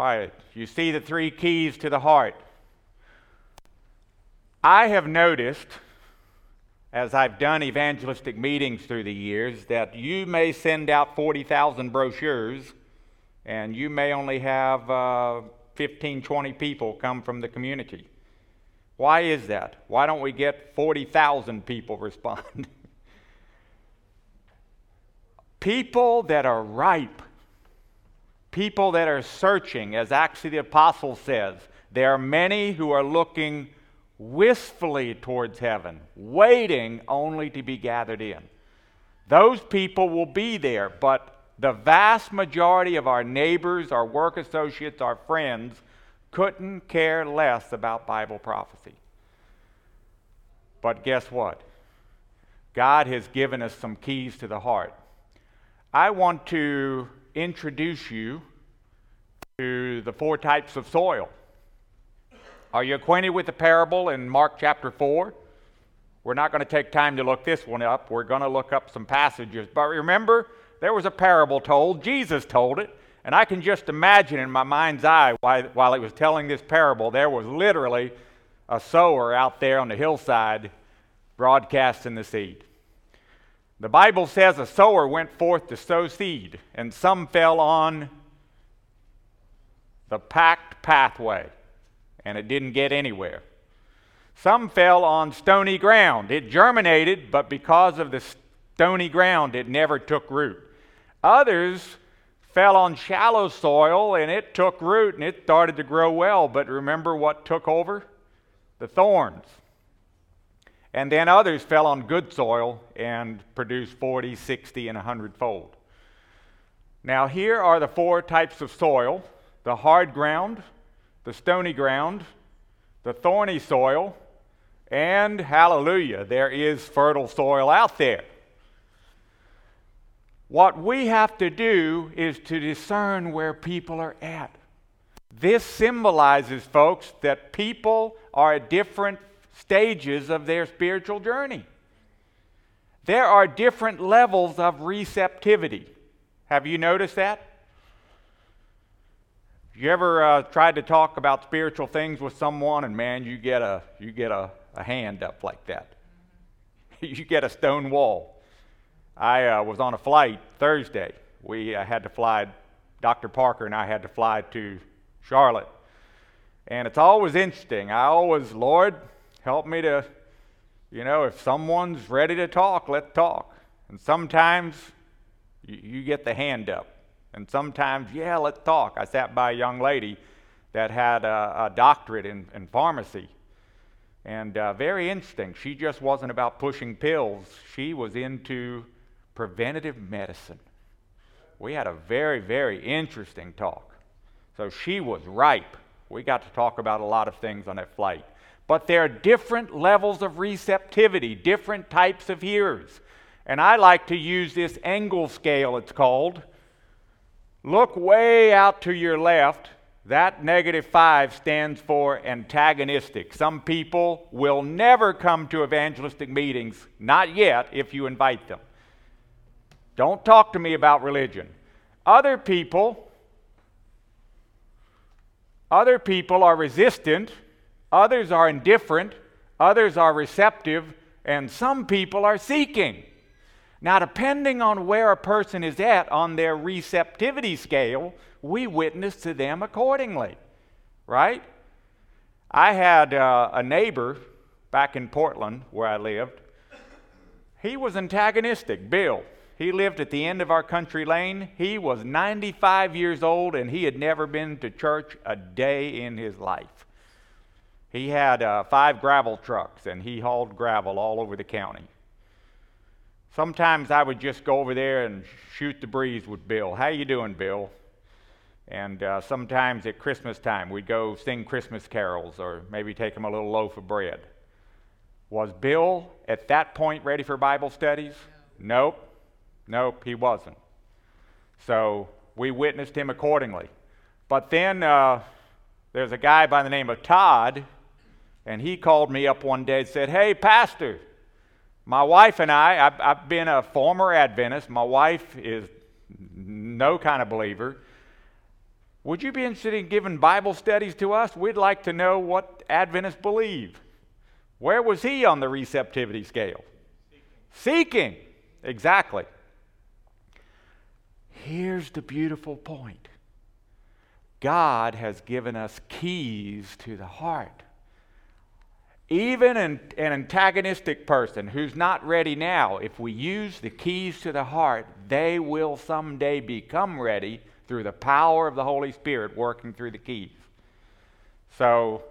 All right, you see the three keys to the heart. I have noticed, as I've done evangelistic meetings through the years, that you may send out 40,000 brochures and you may only have uh, 15, 20 people come from the community. Why is that? Why don't we get 40,000 people respond? people that are ripe people that are searching, as actually the apostle says. There are many who are looking wistfully towards heaven, waiting only to be gathered in. Those people will be there, but the vast majority of our neighbors, our work associates, our friends couldn't care less about Bible prophecy. But guess what? God has given us some keys to the heart. I want to introduce you to the four types of soil. Are you acquainted with the parable in Mark chapter 4? We're not going to take time to look this one up. We're going to look up some passages. But remember, there was a parable told. Jesus told it. And I can just imagine in my mind's eye while, while he was telling this parable, there was literally a sower out there on the hillside broadcasting the seed. The Bible says a sower went forth to sow seed, and some fell on the packed pathway, and it didn't get anywhere. Some fell on stony ground. It germinated, but because of the stony ground, it never took root. Others fell on shallow soil, and it took root and it started to grow well, but remember what took over? The thorns. And then others fell on good soil and produced 40, 60, and 100 fold. Now, here are the four types of soil the hard ground, the stony ground, the thorny soil, and hallelujah, there is fertile soil out there. What we have to do is to discern where people are at. This symbolizes, folks, that people are at different stages of their spiritual journey. There are different levels of receptivity. Have you noticed that? You ever uh, tried to talk about spiritual things with someone, and man, you get a you get a, a hand up like that. you get a stone wall. I uh, was on a flight Thursday. We uh, had to fly. Dr. Parker and I had to fly to Charlotte, and it's always interesting. I always, Lord, help me to, you know, if someone's ready to talk, let's talk. And sometimes you, you get the hand up. And sometimes, yeah, let's talk. I sat by a young lady that had a, a doctorate in, in, pharmacy. And uh, very interesting. She just wasn't about pushing pills, she was into preventative medicine. We had a very, very interesting talk. So she was ripe. We got to talk about a lot of things on that flight. But there are different levels of receptivity, different types of hearers. And I like to use this Engel scale, it's called. Look way out to your left. That negative five stands for antagonistic. Some people will never come to evangelistic meetings, not yet, if you invite them. Don't talk to me about religion. Other people, other people are resistant Others are indifferent, others are receptive, and some people are seeking. Now, depending on where a person is at on their receptivity scale, we witness to them accordingly, right? I had uh, a neighbor back in Portland where I lived. He was antagonistic, Bill. He lived at the end of our country lane. He was 95 years old and he had never been to church a day in his life. He had uh, five gravel trucks and he hauled gravel all over the county. Sometimes I would just go over there and shoot the breeze with Bill. How you doing, Bill? And uh, sometimes at Christmas time, we'd go sing Christmas carols or maybe take him a little loaf of bread. Was Bill at that point ready for Bible studies? Nope. Nope, he wasn't. So we witnessed him accordingly. But then uh, there's a guy by the name of Todd and he called me up one day and said, Hey, Pastor, my wife and I, I've, I've been a former Adventist. My wife is no kind of believer. Would you be interested in giving Bible studies to us? We'd like to know what Adventists believe. Where was he on the receptivity scale? Seeking. Seeking. Exactly. Here's the beautiful point God has given us keys to the heart. Even an, an, antagonistic person who's not ready now, if we use the keys to the heart, they will someday become ready through the power of the Holy Spirit working through the keys. So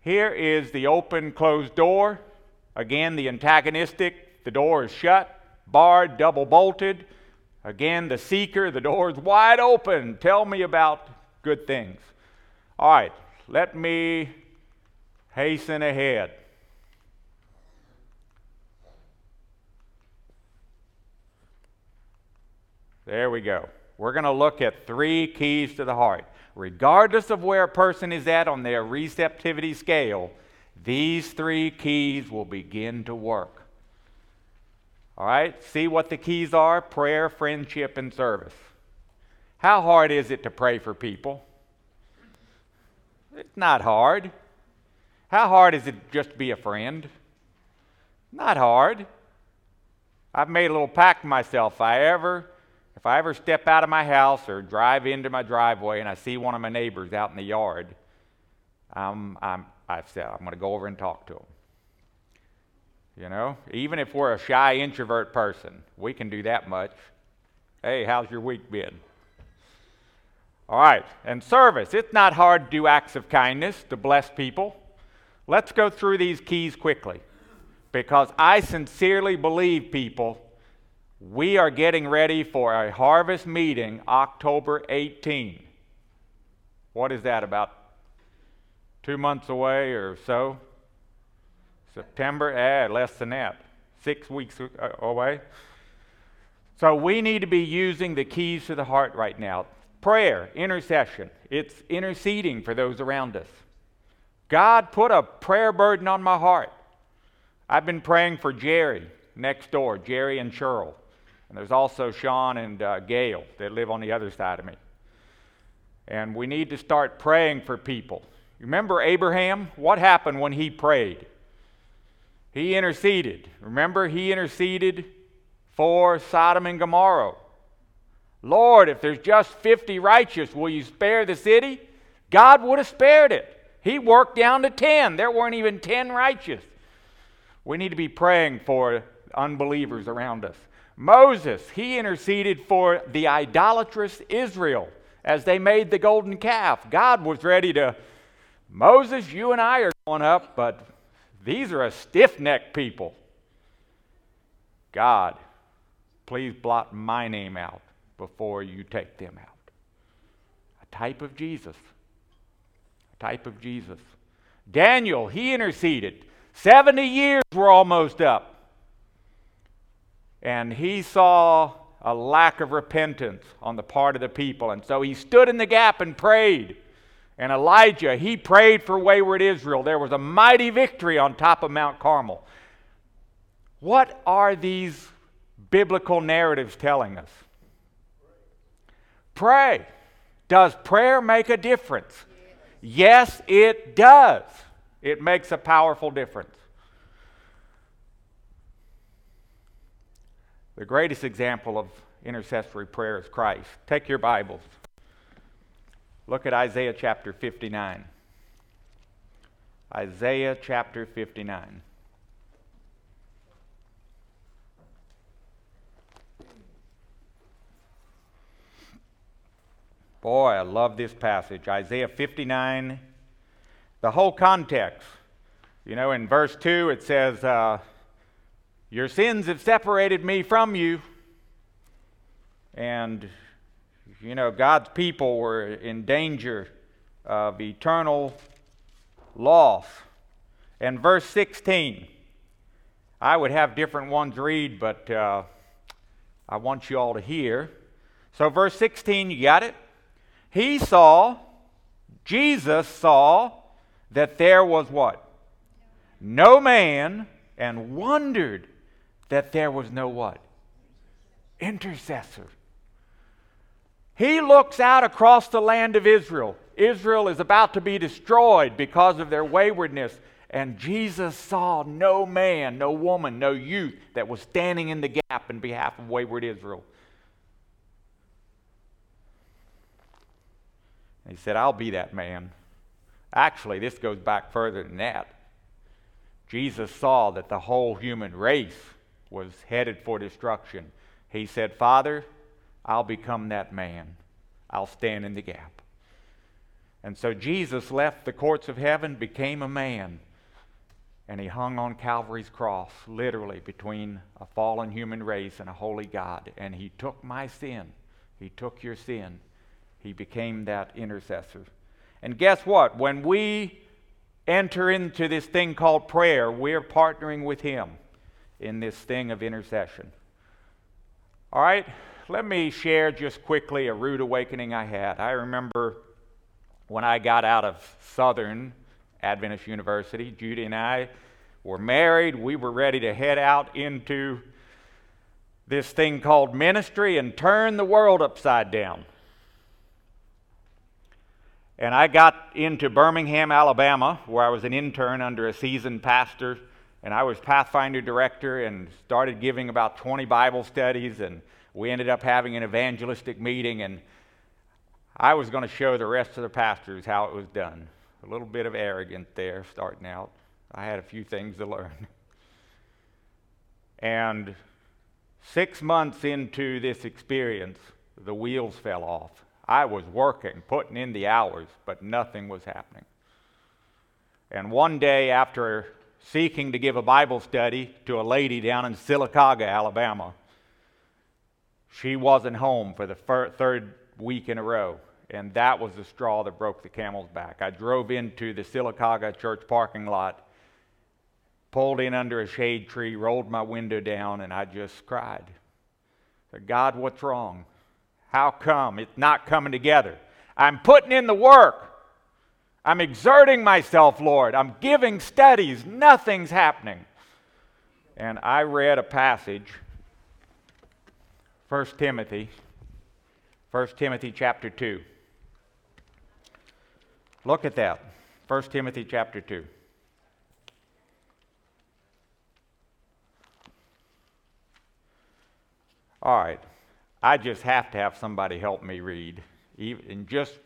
here is the open closed door. Again, the antagonistic, the door is shut, barred, double bolted. Again, the seeker, the door is wide open. Tell me about good things. All right, let me hasten ahead. There we go. We're going to look at three keys to the heart. Regardless of where a person is at on their receptivity scale, these three keys will begin to work. All right, see what the keys are prayer, friendship, and service. How hard is it to pray for people? It's not hard. How hard is it just to be a friend? Not hard. I've made a little pact myself. If I ever if I ever step out of my house or drive into my driveway and I see one of my neighbors out in the yard, I'm, I'm, I've said, I'm going to go over and talk to them. You know, even if we're a shy introvert person, we can do that much. Hey, how's your week been? All right, and service. It's not hard to do acts of kindness to bless people. Let's go through these keys quickly because I sincerely believe, people, we are getting ready for a harvest meeting October 18. What is that, about two months away or so? September? Eh, less than that. Six weeks away. So we need to be using the keys to the heart right now. Prayer, intercession. It's interceding for those around us. God put a prayer burden on my heart. I've been praying for Jerry next door, Jerry and Cheryl. And there's also Sean and uh, Gail that live on the other side of me. And we need to start praying for people. Remember Abraham? What happened when he prayed? He interceded. Remember, he interceded for Sodom and Gomorrah. Lord, if there's just 50 righteous, will you spare the city? God would have spared it. He worked down to 10. There weren't even 10 righteous. We need to be praying for unbelievers around us. Moses, he interceded for the idolatrous Israel as they made the golden calf. God was ready to, Moses, you and I are going up, but these are a stiff necked people. God, please blot my name out before you take them out. A type of Jesus. Type of Jesus. Daniel, he interceded. 70 years were almost up and he saw a lack of repentance on the part of the people. And so he stood in the gap and prayed. And Elijah, he prayed for wayward Israel. There was a mighty victory on top of Mount Carmel. What are these biblical narratives telling us? Pray. Does prayer make a difference? Yes, it does. It makes a powerful difference. The greatest example of intercessory prayer is Christ. Take your Bibles. Look at Isaiah chapter 59. Isaiah chapter 59. Boy, I love this passage. Isaiah 59, the whole context. You know, in verse 2, it says, uh, your sins have separated me from you. And, you know, God's people were in danger of eternal loss. And verse 16, I would have different ones read, but uh, I want you all to hear. So, verse 16, you got it? He saw, Jesus saw that there was what? No man, and wondered that there was no what? Intercessor. He looks out across the land of Israel. Israel is about to be destroyed because of their waywardness. And Jesus saw no man, no woman, no youth that was standing in the gap in behalf of wayward Israel. He said, I'll be that man. Actually, this goes back further than that. Jesus saw that the whole human race was headed for destruction. He said, Father, I'll become that man. I'll stand in the gap. And so Jesus left the courts of heaven, became a man, and he hung on Calvary's cross, literally between a fallen human race and a holy God. And he took my sin, he took your sin. He became that intercessor. And guess what? When we enter into this thing called prayer, we're partnering with him in this thing of intercession. All right, let me share just quickly a rude awakening I had. I remember when I got out of Southern Adventist University, Judy and I were married. We were ready to head out into this thing called ministry and turn the world upside down. And I got into Birmingham, Alabama, where I was an intern under a seasoned pastor. And I was Pathfinder director and started giving about 20 Bible studies. And we ended up having an evangelistic meeting. And I was going to show the rest of the pastors how it was done. A little bit of arrogance there starting out. I had a few things to learn. And six months into this experience, the wheels fell off. I was working, putting in the hours, but nothing was happening. And one day, after seeking to give a Bible study to a lady down in Sylacauga, Alabama, she wasn't home for the fir- third week in a row. And that was the straw that broke the camel's back. I drove into the Sylacauga church parking lot, pulled in under a shade tree, rolled my window down, and I just cried. I said, God, what's wrong? How come it's not coming together? I'm putting in the work. I'm exerting myself, Lord. I'm giving studies. Nothing's happening. And I read a passage, 1 Timothy, 1 Timothy chapter 2. Look at that. 1 Timothy chapter 2. All right. I just have to have somebody help me read. And just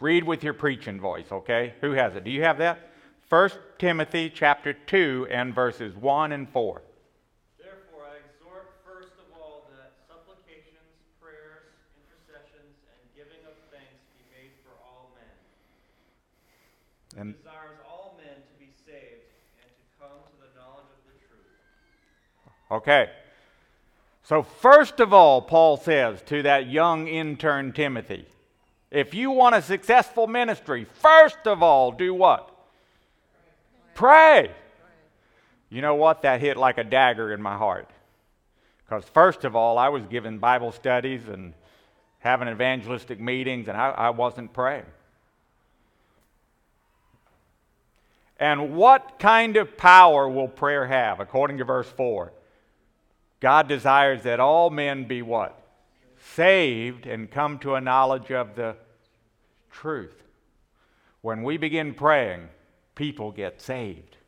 read with your preaching voice, okay? Who has it? Do you have that? 1 Timothy chapter 2 and verses 1 and 4. Therefore, I exhort first of all that supplications, prayers, intercessions, and giving of thanks be made for all men. And desires all men to be saved and to come to the knowledge of the truth. Okay. So, first of all, Paul says to that young intern Timothy, if you want a successful ministry, first of all, do what? Pray. You know what? That hit like a dagger in my heart. Because, first of all, I was giving Bible studies and having evangelistic meetings, and I, I wasn't praying. And what kind of power will prayer have, according to verse 4? God desires that all men be what? Saved and come to a knowledge of the truth. When we begin praying, people get saved.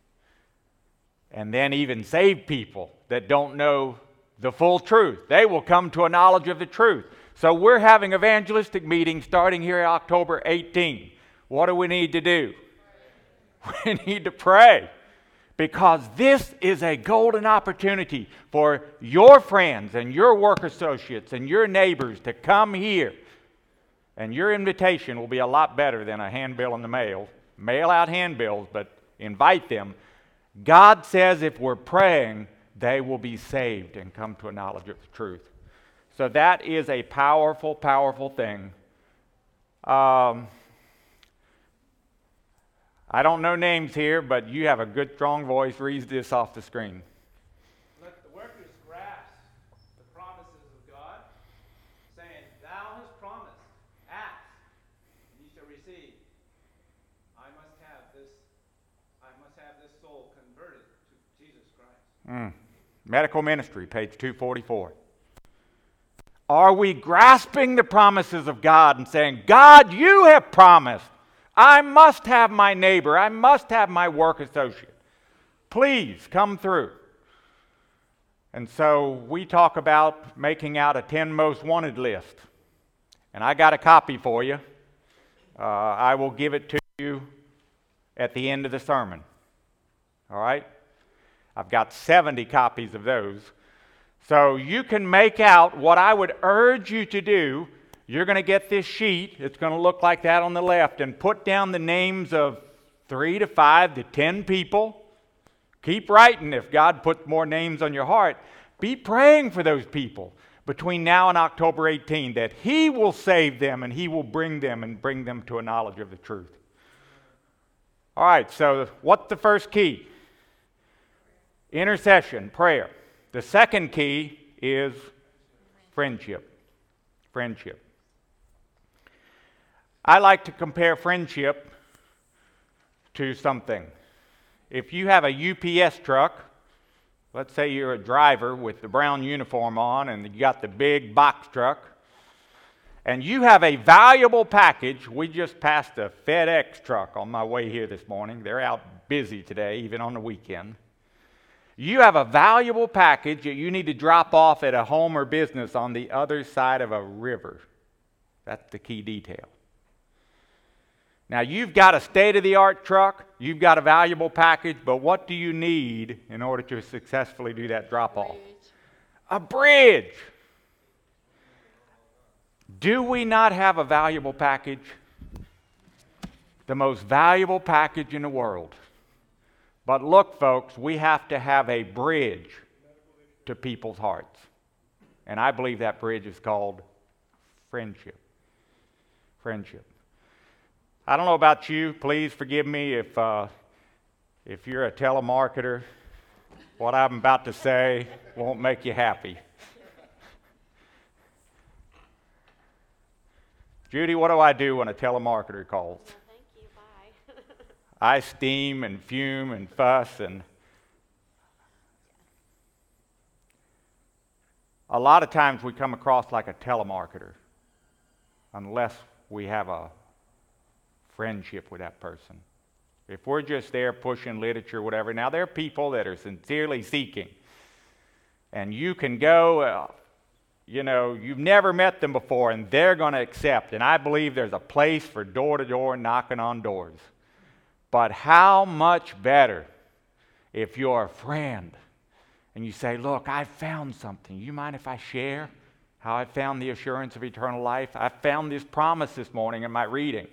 And then, even saved people that don't know the full truth, they will come to a knowledge of the truth. So, we're having evangelistic meetings starting here October 18. What do we need to do? We need to pray because this is a golden opportunity for your friends and your work associates and your neighbors to come here. And your invitation will be a lot better than a handbill in the mail. Mail out handbills, but invite them. God says if we're praying, they will be saved and come to a knowledge of the truth. So that is a powerful, powerful thing. Um, I don't know names here, but you have a good, strong voice. Read this off the screen. Let the workers grasp the promises of God, saying, Thou hast promised, ask, and ye shall receive. I must have this, I must have this soul converted to Jesus Christ. Mm. Medical Ministry, page 244. Are we grasping the promises of God and saying, God, you have promised. I must have my neighbor. I must have my work associate. Please come through. And so we talk about making out a 10 most wanted list. And I got a copy for you. Uh, I will give it to you at the end of the sermon. All right? I've got 70 copies of those. So you can make out what I would urge you to do. You're going to get this sheet. It's going to look like that on the left and put down the names of three to five to ten people. Keep writing if God puts more names on your heart. Be praying for those people between now and October 18 that He will save them and He will bring them and bring them to a knowledge of the truth. All right, so what's the first key? Intercession, prayer. The second key is friendship. Friendship. I like to compare friendship to something. If you have a UPS truck, let's say you're a driver with the brown uniform on and you got the big box truck, and you have a valuable package. We just passed a FedEx truck on my way here this morning. They're out busy today, even on the weekend. You have a valuable package that you need to drop off at a home or business on the other side of a river. That's the key detail. Now, you've got a state of the art truck, you've got a valuable package, but what do you need in order to successfully do that drop off? A bridge. Do we not have a valuable package? The most valuable package in the world. But look, folks, we have to have a bridge to people's hearts. And I believe that bridge is called friendship. Friendship. I don't know about you. Please forgive me if, uh, if you're a telemarketer. What I'm about to say won't make you happy. Judy, what do I do when a telemarketer calls? No, thank you. Bye. I steam and fume and fuss and a lot of times we come across like a telemarketer unless we have a friendship with that person. If we're just there pushing literature, whatever, now there are people that are sincerely seeking. And you can go, uh, you know, you've never met them before, and they're going to accept. And I believe there's a place for door to door knocking on doors. But how much better if you're a friend and you say, Look, I found something. You mind if I share how I found the assurance of eternal life? I found this promise this morning in my reading.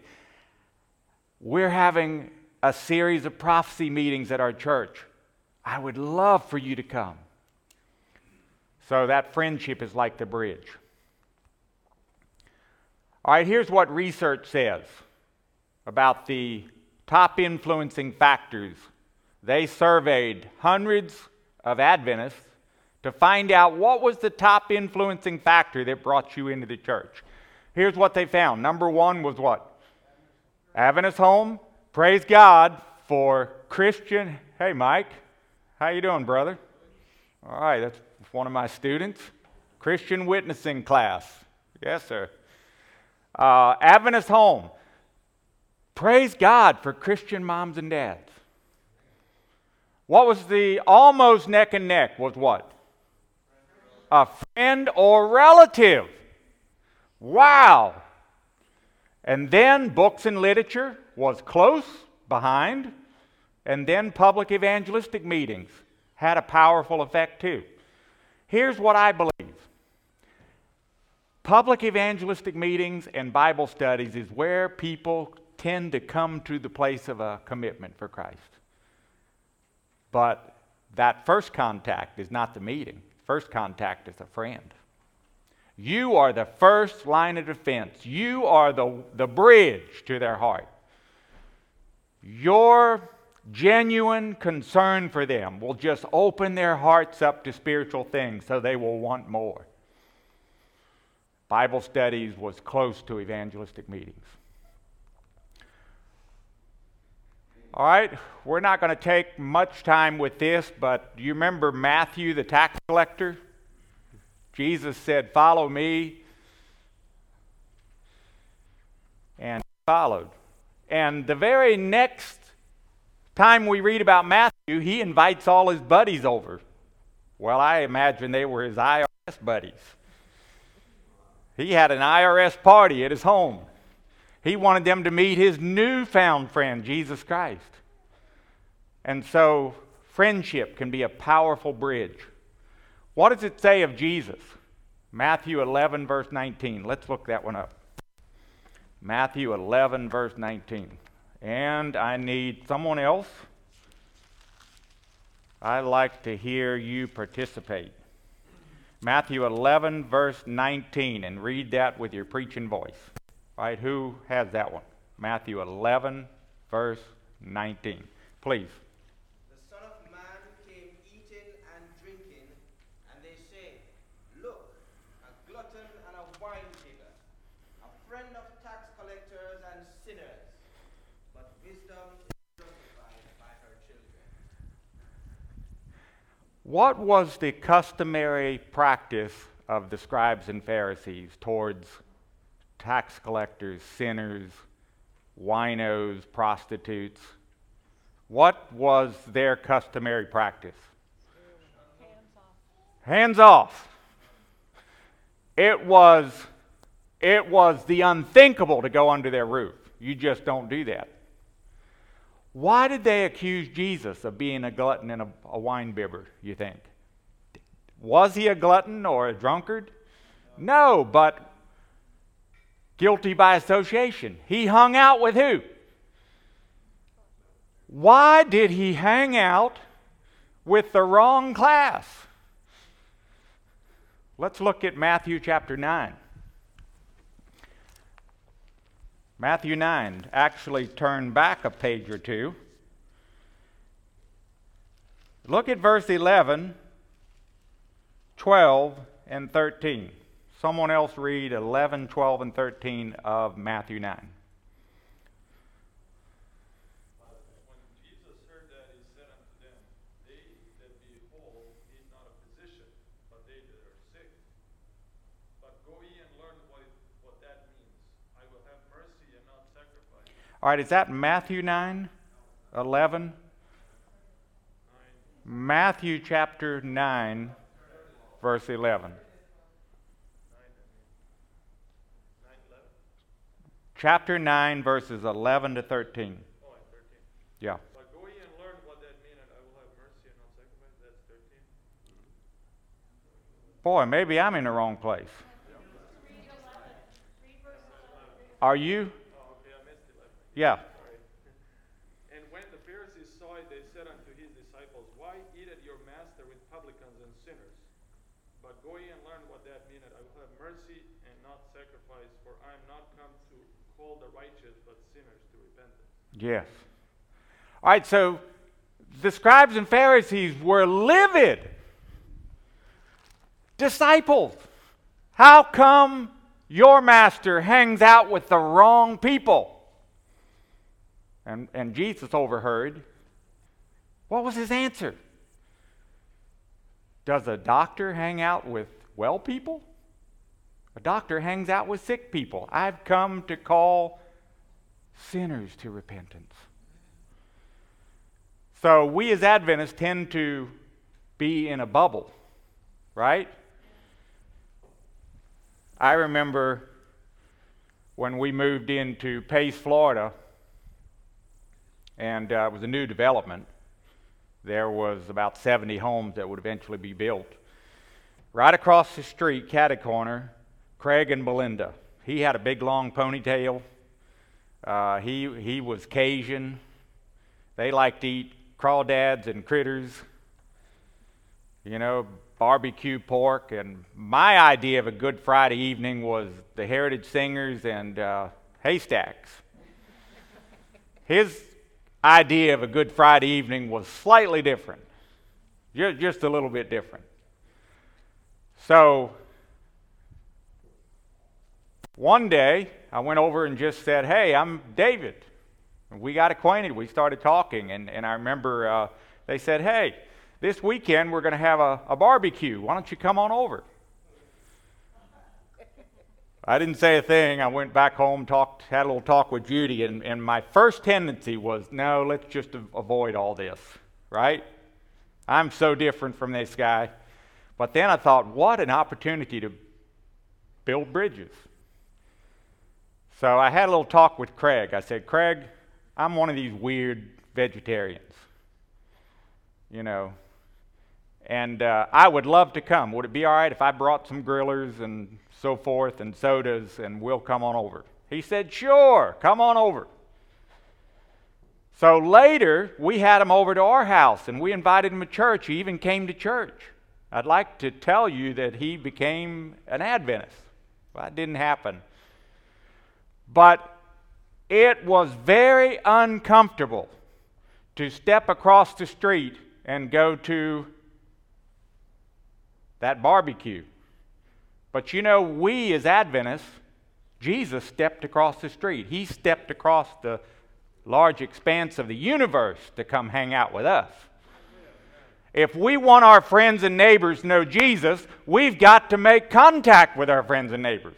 We're having a series of prophecy meetings at our church. I would love for you to come. So that friendship is like the bridge. All right, here's what research says about the top influencing factors. They surveyed hundreds of Adventists to find out what was the top influencing factor that brought you into the church. Here's what they found. Number one was what? Adventist home. Praise God for Christian. Hey, Mike. How you doing, brother? All right, that's one of my students. Christian witnessing class. Yes, sir. Uh, Adventist home. Praise God for Christian moms and dads. What was the almost neck and neck was what? A friend or relative. Wow. And then books and literature was close behind. And then public evangelistic meetings had a powerful effect too. Here's what I believe public evangelistic meetings and Bible studies is where people tend to come to the place of a commitment for Christ. But that first contact is not the meeting, first contact is a friend. You are the first line of defense. You are the, the bridge to their heart. Your genuine concern for them will just open their hearts up to spiritual things so they will want more. Bible studies was close to evangelistic meetings. All right, we're not going to take much time with this, but do you remember Matthew, the tax collector? Jesus said, Follow me. And he followed. And the very next time we read about Matthew, he invites all his buddies over. Well, I imagine they were his IRS buddies. He had an IRS party at his home. He wanted them to meet his newfound friend, Jesus Christ. And so, friendship can be a powerful bridge. What does it say of Jesus? Matthew 11, verse 19. Let's look that one up. Matthew 11, verse 19. And I need someone else. I'd like to hear you participate. Matthew 11, verse 19, and read that with your preaching voice. All right, who has that one? Matthew 11, verse 19. Please. What was the customary practice of the scribes and Pharisees towards tax collectors, sinners, winos, prostitutes? What was their customary practice? Hands off. Hands off. It was, it was the unthinkable to go under their roof. You just don't do that. Why did they accuse Jesus of being a glutton and a, a wine bibber, you think? Was he a glutton or a drunkard? No, but guilty by association. He hung out with who? Why did he hang out with the wrong class? Let's look at Matthew chapter 9. Matthew 9, actually turn back a page or two. Look at verse 11, 12, and 13. Someone else read 11, 12, and 13 of Matthew 9. All right, is that Matthew 9, 11? Matthew chapter 9, verse 11. Chapter 9, verses 11 to 13. Yeah. Boy, maybe I'm in the wrong place. Are you? Yeah. And when the Pharisees saw it, they said unto his disciples, Why eateth your master with publicans and sinners? But go ye and learn what that meaneth. I will have mercy and not sacrifice, for I am not come to call the righteous, but sinners to repentance. Yes. All right, so the scribes and Pharisees were livid. Disciples, how come your master hangs out with the wrong people? And, and Jesus overheard, what was his answer? Does a doctor hang out with well people? A doctor hangs out with sick people. I've come to call sinners to repentance. So we as Adventists tend to be in a bubble, right? I remember when we moved into Pace, Florida and uh, it was a new development. There was about 70 homes that would eventually be built. Right across the street, catty corner, Craig and Belinda. He had a big long ponytail. Uh, he, he was Cajun. They liked to eat crawdads and critters, you know, barbecue pork. And my idea of a good Friday evening was the Heritage Singers and uh, haystacks. His idea of a Good Friday evening was slightly different, just a little bit different. So, one day, I went over and just said, Hey, I'm David. And we got acquainted. We started talking. And, and I remember uh, they said, Hey, this weekend we're going to have a, a barbecue. Why don't you come on over? I didn't say a thing. I went back home, talked, had a little talk with Judy, and, and my first tendency was, no, let's just avoid all this, right? I'm so different from this guy. But then I thought, what an opportunity to build bridges. So I had a little talk with Craig. I said, Craig, I'm one of these weird vegetarians. You know, and uh, I would love to come. Would it be all right if I brought some grillers and so forth and sodas and we'll come on over? He said, Sure, come on over. So later, we had him over to our house and we invited him to church. He even came to church. I'd like to tell you that he became an Adventist. Well, that didn't happen. But it was very uncomfortable to step across the street and go to that barbecue. But you know, we as Adventists, Jesus stepped across the street. He stepped across the large expanse of the universe to come hang out with us. If we want our friends and neighbors to know Jesus, we've got to make contact with our friends and neighbors.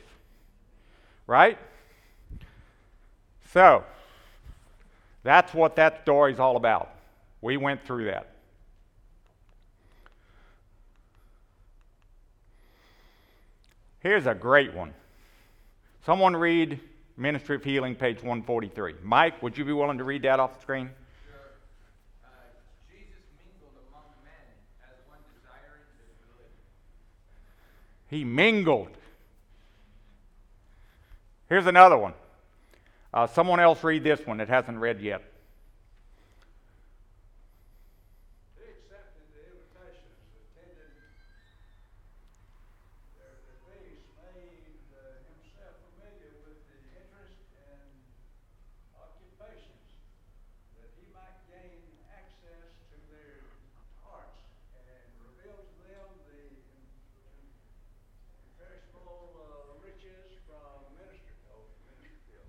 Right? So, that's what that story's all about. We went through that. Here's a great one. Someone read Ministry of Healing, page 143. Mike, would you be willing to read that off the screen? Sure. Jesus mingled among men as one desiring disability. he mingled. Here's another one. Uh, someone else read this one that hasn't read yet.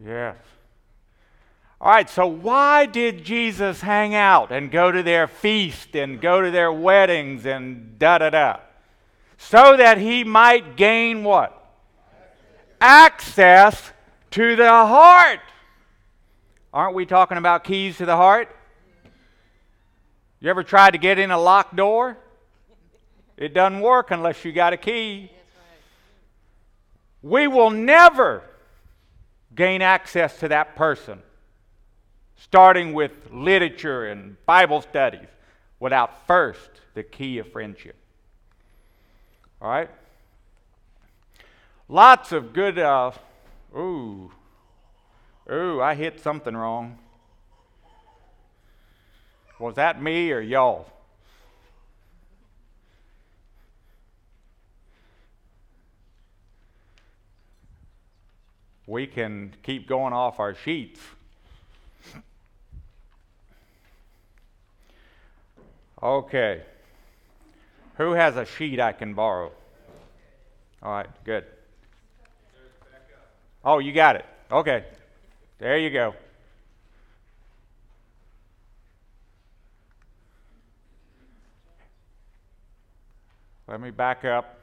Yes. All right, so why did Jesus hang out and go to their feast and go to their weddings and da da da? So that he might gain what? Access to the heart. Aren't we talking about keys to the heart? You ever tried to get in a locked door? It doesn't work unless you got a key. We will never gain access to that person, starting with literature and Bible studies, without first the key of friendship. All right? Lots of good, uh, ooh, ooh, I hit something wrong. Was that me or y'all? we can keep going off our sheets. Okay. Who has a sheet I can borrow? All right, good. Oh, you got it. Okay. There you go. Let me back up.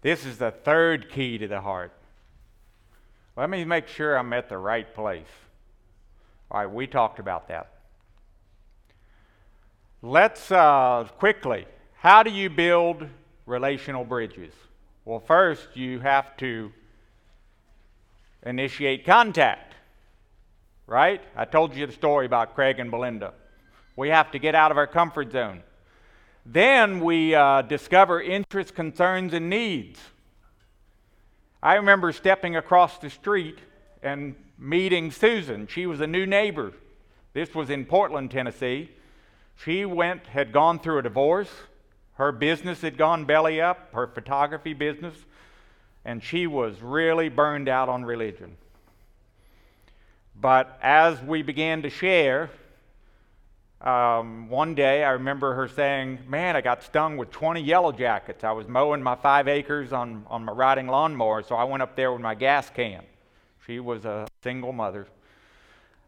This is the third key to the heart. Let me make sure I'm at the right place. All right, we talked about that. Let's uh, quickly, how do you build relational bridges? Well, first, you have to initiate contact, right? I told you the story about Craig and Belinda. We have to get out of our comfort zone. Then we uh, discover interests, concerns, and needs. I remember stepping across the street and meeting Susan. She was a new neighbor. This was in Portland, Tennessee. She went, had gone through a divorce. Her business had gone belly up, her photography business, and she was really burned out on religion. But as we began to share, um, one day I remember her saying, Man, I got stung with 20 yellow jackets. I was mowing my five acres on, on my riding lawnmower, so I went up there with my gas can. She was a single mother.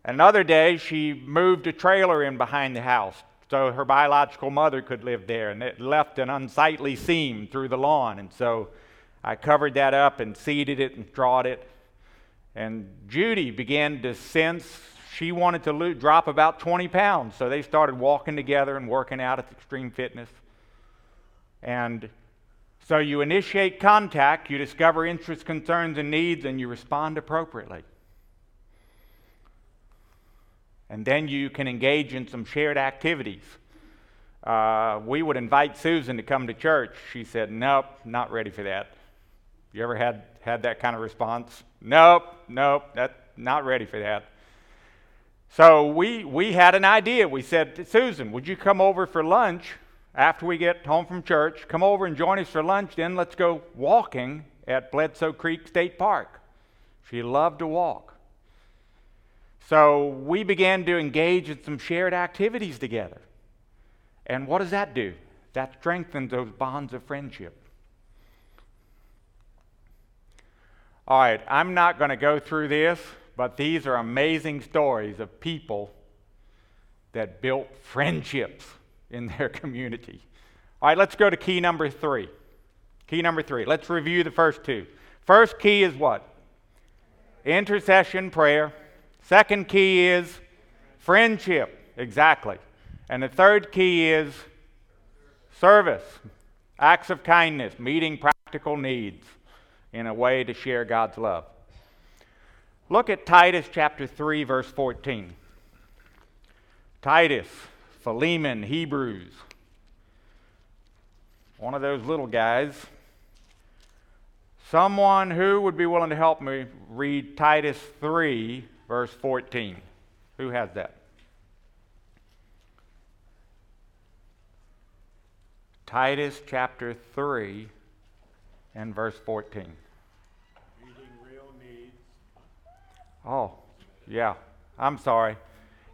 Another day, she moved a trailer in behind the house so her biological mother could live there, and it left an unsightly seam through the lawn. And so I covered that up and seeded it and strawed it. And Judy began to sense she wanted to lose, drop about 20 pounds. So they started walking together and working out at Extreme Fitness. And so you initiate contact, you discover interests, concerns, and needs, and you respond appropriately. And then you can engage in some shared activities. Uh, we would invite Susan to come to church. She said, Nope, not ready for that. You ever had, had that kind of response? Nope, nope, that's not ready for that. So we, we had an idea. We said, Susan, would you come over for lunch after we get home from church? Come over and join us for lunch, then let's go walking at Bledsoe Creek State Park. She loved to walk. So we began to engage in some shared activities together. And what does that do? That strengthens those bonds of friendship. All right, I'm not going to go through this, but these are amazing stories of people that built friendships in their community. All right, let's go to key number three. Key number three. Let's review the first two. First key is what? Intercession, prayer. Second key is friendship. Exactly. And the third key is service, acts of kindness, meeting practical needs in a way to share God's love. Look at Titus chapter 3, verse 14. Titus, Philemon, Hebrews. One of those little guys. Someone who would be willing to help me read Titus 3, verse 14. Who has that? Titus chapter 3 and verse 14. Meeting real needs. Oh, yeah. I'm sorry.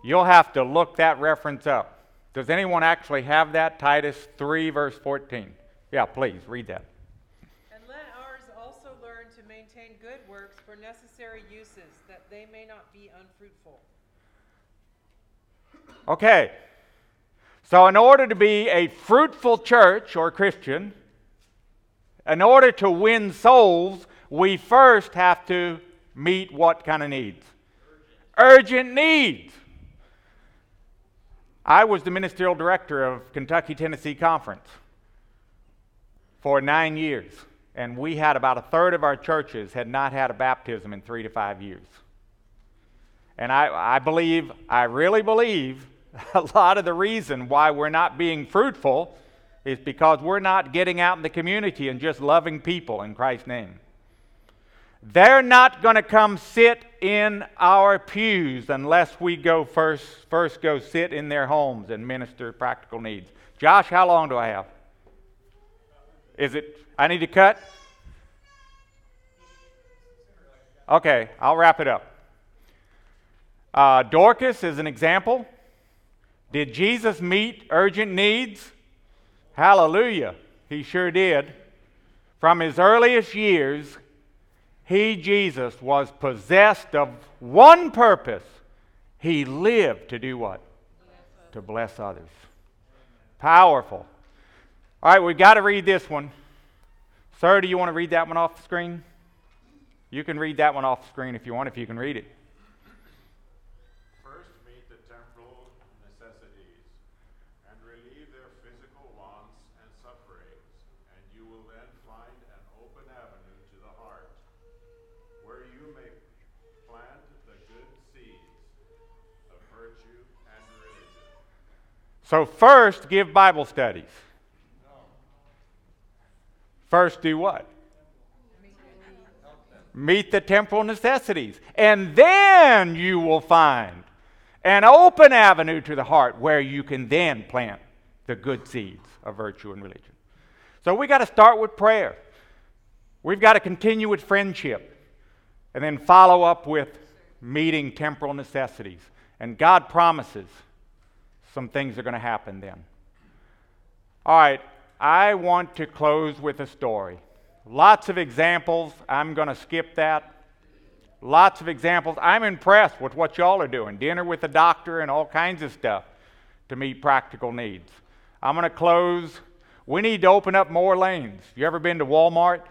You'll have to look that reference up. Does anyone actually have that? Titus 3, verse 14. Yeah, please, read that. And let ours also learn to maintain good works for necessary uses, they may not be unfruitful. Okay. So, in order to be a fruitful church or Christian, in order to win souls, we first have to meet what kind of needs? Urgent, Urgent needs. I was the ministerial director of Kentucky Tennessee Conference for nine years, and we had about a third of our churches had not had a baptism in three to five years. And I, I believe, I really believe, a lot of the reason why we're not being fruitful is because we're not getting out in the community and just loving people in Christ's name. They're not going to come sit in our pews unless we go first, first go sit in their homes and minister practical needs. Josh, how long do I have? Is it, I need to cut? Okay, I'll wrap it up. Uh, Dorcas is an example. Did Jesus meet urgent needs? Hallelujah. He sure did. From his earliest years, he, Jesus, was possessed of one purpose. He lived to do what? Bless to bless others. Powerful. All right, we've got to read this one. Sir, do you want to read that one off the screen? You can read that one off the screen if you want, if you can read it. So, first, give Bible studies. First, do what? Meet the temporal necessities. And then you will find an open avenue to the heart where you can then plant the good seeds of virtue and religion. So, we got to start with prayer. We've got to continue with friendship and then follow up with meeting temporal necessities. And God promises some things are going to happen then. All right, I want to close with a story. Lots of examples. I'm going to skip that. Lots of examples. I'm impressed with what y'all are doing dinner with the doctor and all kinds of stuff to meet practical needs. I'm going to close. We need to open up more lanes. You ever been to Walmart?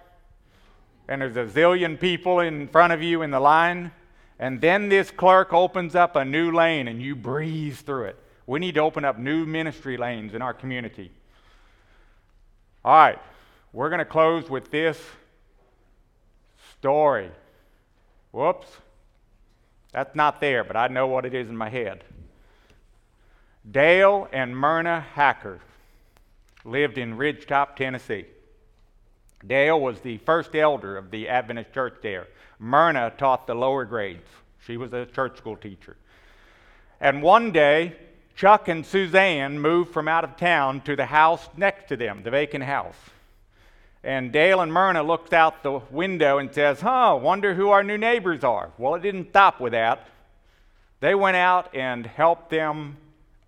and there's a zillion people in front of you in the line, and then this clerk opens up a new lane and you breeze through it. We need to open up new ministry lanes in our community. All right, we're going to close with this story. Whoops. That's not there, but I know what it is in my head. Dale and Myrna Hacker lived in Ridgetop, Tennessee. Dale was the first elder of the Adventist church there. Myrna taught the lower grades. She was a church school teacher. And one day, Chuck and Suzanne moved from out of town to the house next to them, the vacant house. And Dale and Myrna looked out the window and says, "Huh, wonder who our new neighbors are." Well, it didn't stop with that. They went out and helped them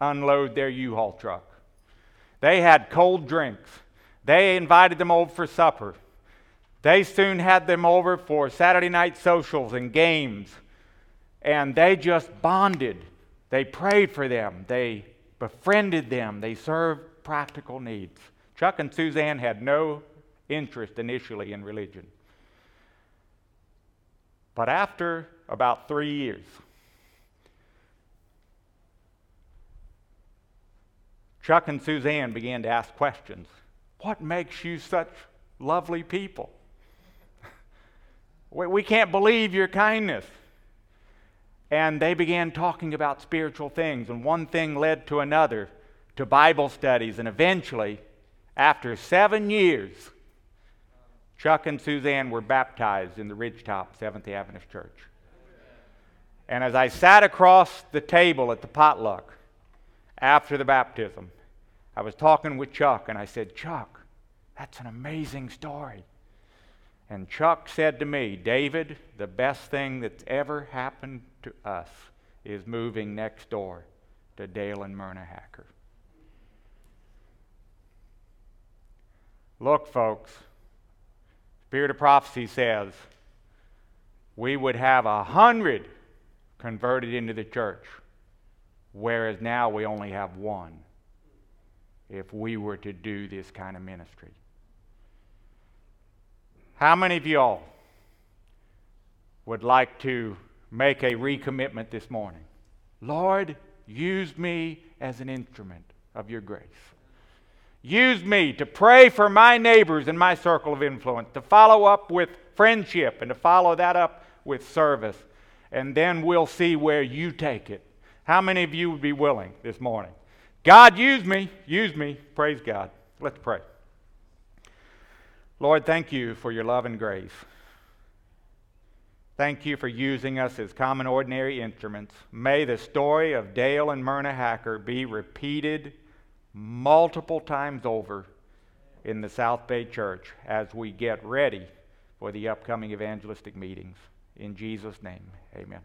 unload their U-Haul truck. They had cold drinks. They invited them over for supper. They soon had them over for Saturday night socials and games. And they just bonded. They prayed for them. They befriended them. They served practical needs. Chuck and Suzanne had no interest initially in religion. But after about three years, Chuck and Suzanne began to ask questions. What makes you such lovely people? We can't believe your kindness. And they began talking about spiritual things, and one thing led to another, to Bible studies, and eventually, after seven years, Chuck and Suzanne were baptized in the Ridgetop Seventh Avenue Church. And as I sat across the table at the potluck after the baptism, I was talking with Chuck, and I said, Chuck, that's an amazing story. And Chuck said to me, David, the best thing that's ever happened to us is moving next door to Dale and Myrna Hacker. Look, folks, Spirit of Prophecy says we would have a hundred converted into the church, whereas now we only have one if we were to do this kind of ministry. How many of y'all would like to make a recommitment this morning? Lord, use me as an instrument of your grace. Use me to pray for my neighbors in my circle of influence, to follow up with friendship, and to follow that up with service. And then we'll see where you take it. How many of you would be willing this morning? God, use me, use me. Praise God. Let's pray. Lord, thank you for your love and grace. Thank you for using us as common, ordinary instruments. May the story of Dale and Myrna Hacker be repeated multiple times over in the South Bay Church as we get ready for the upcoming evangelistic meetings. In Jesus' name, amen.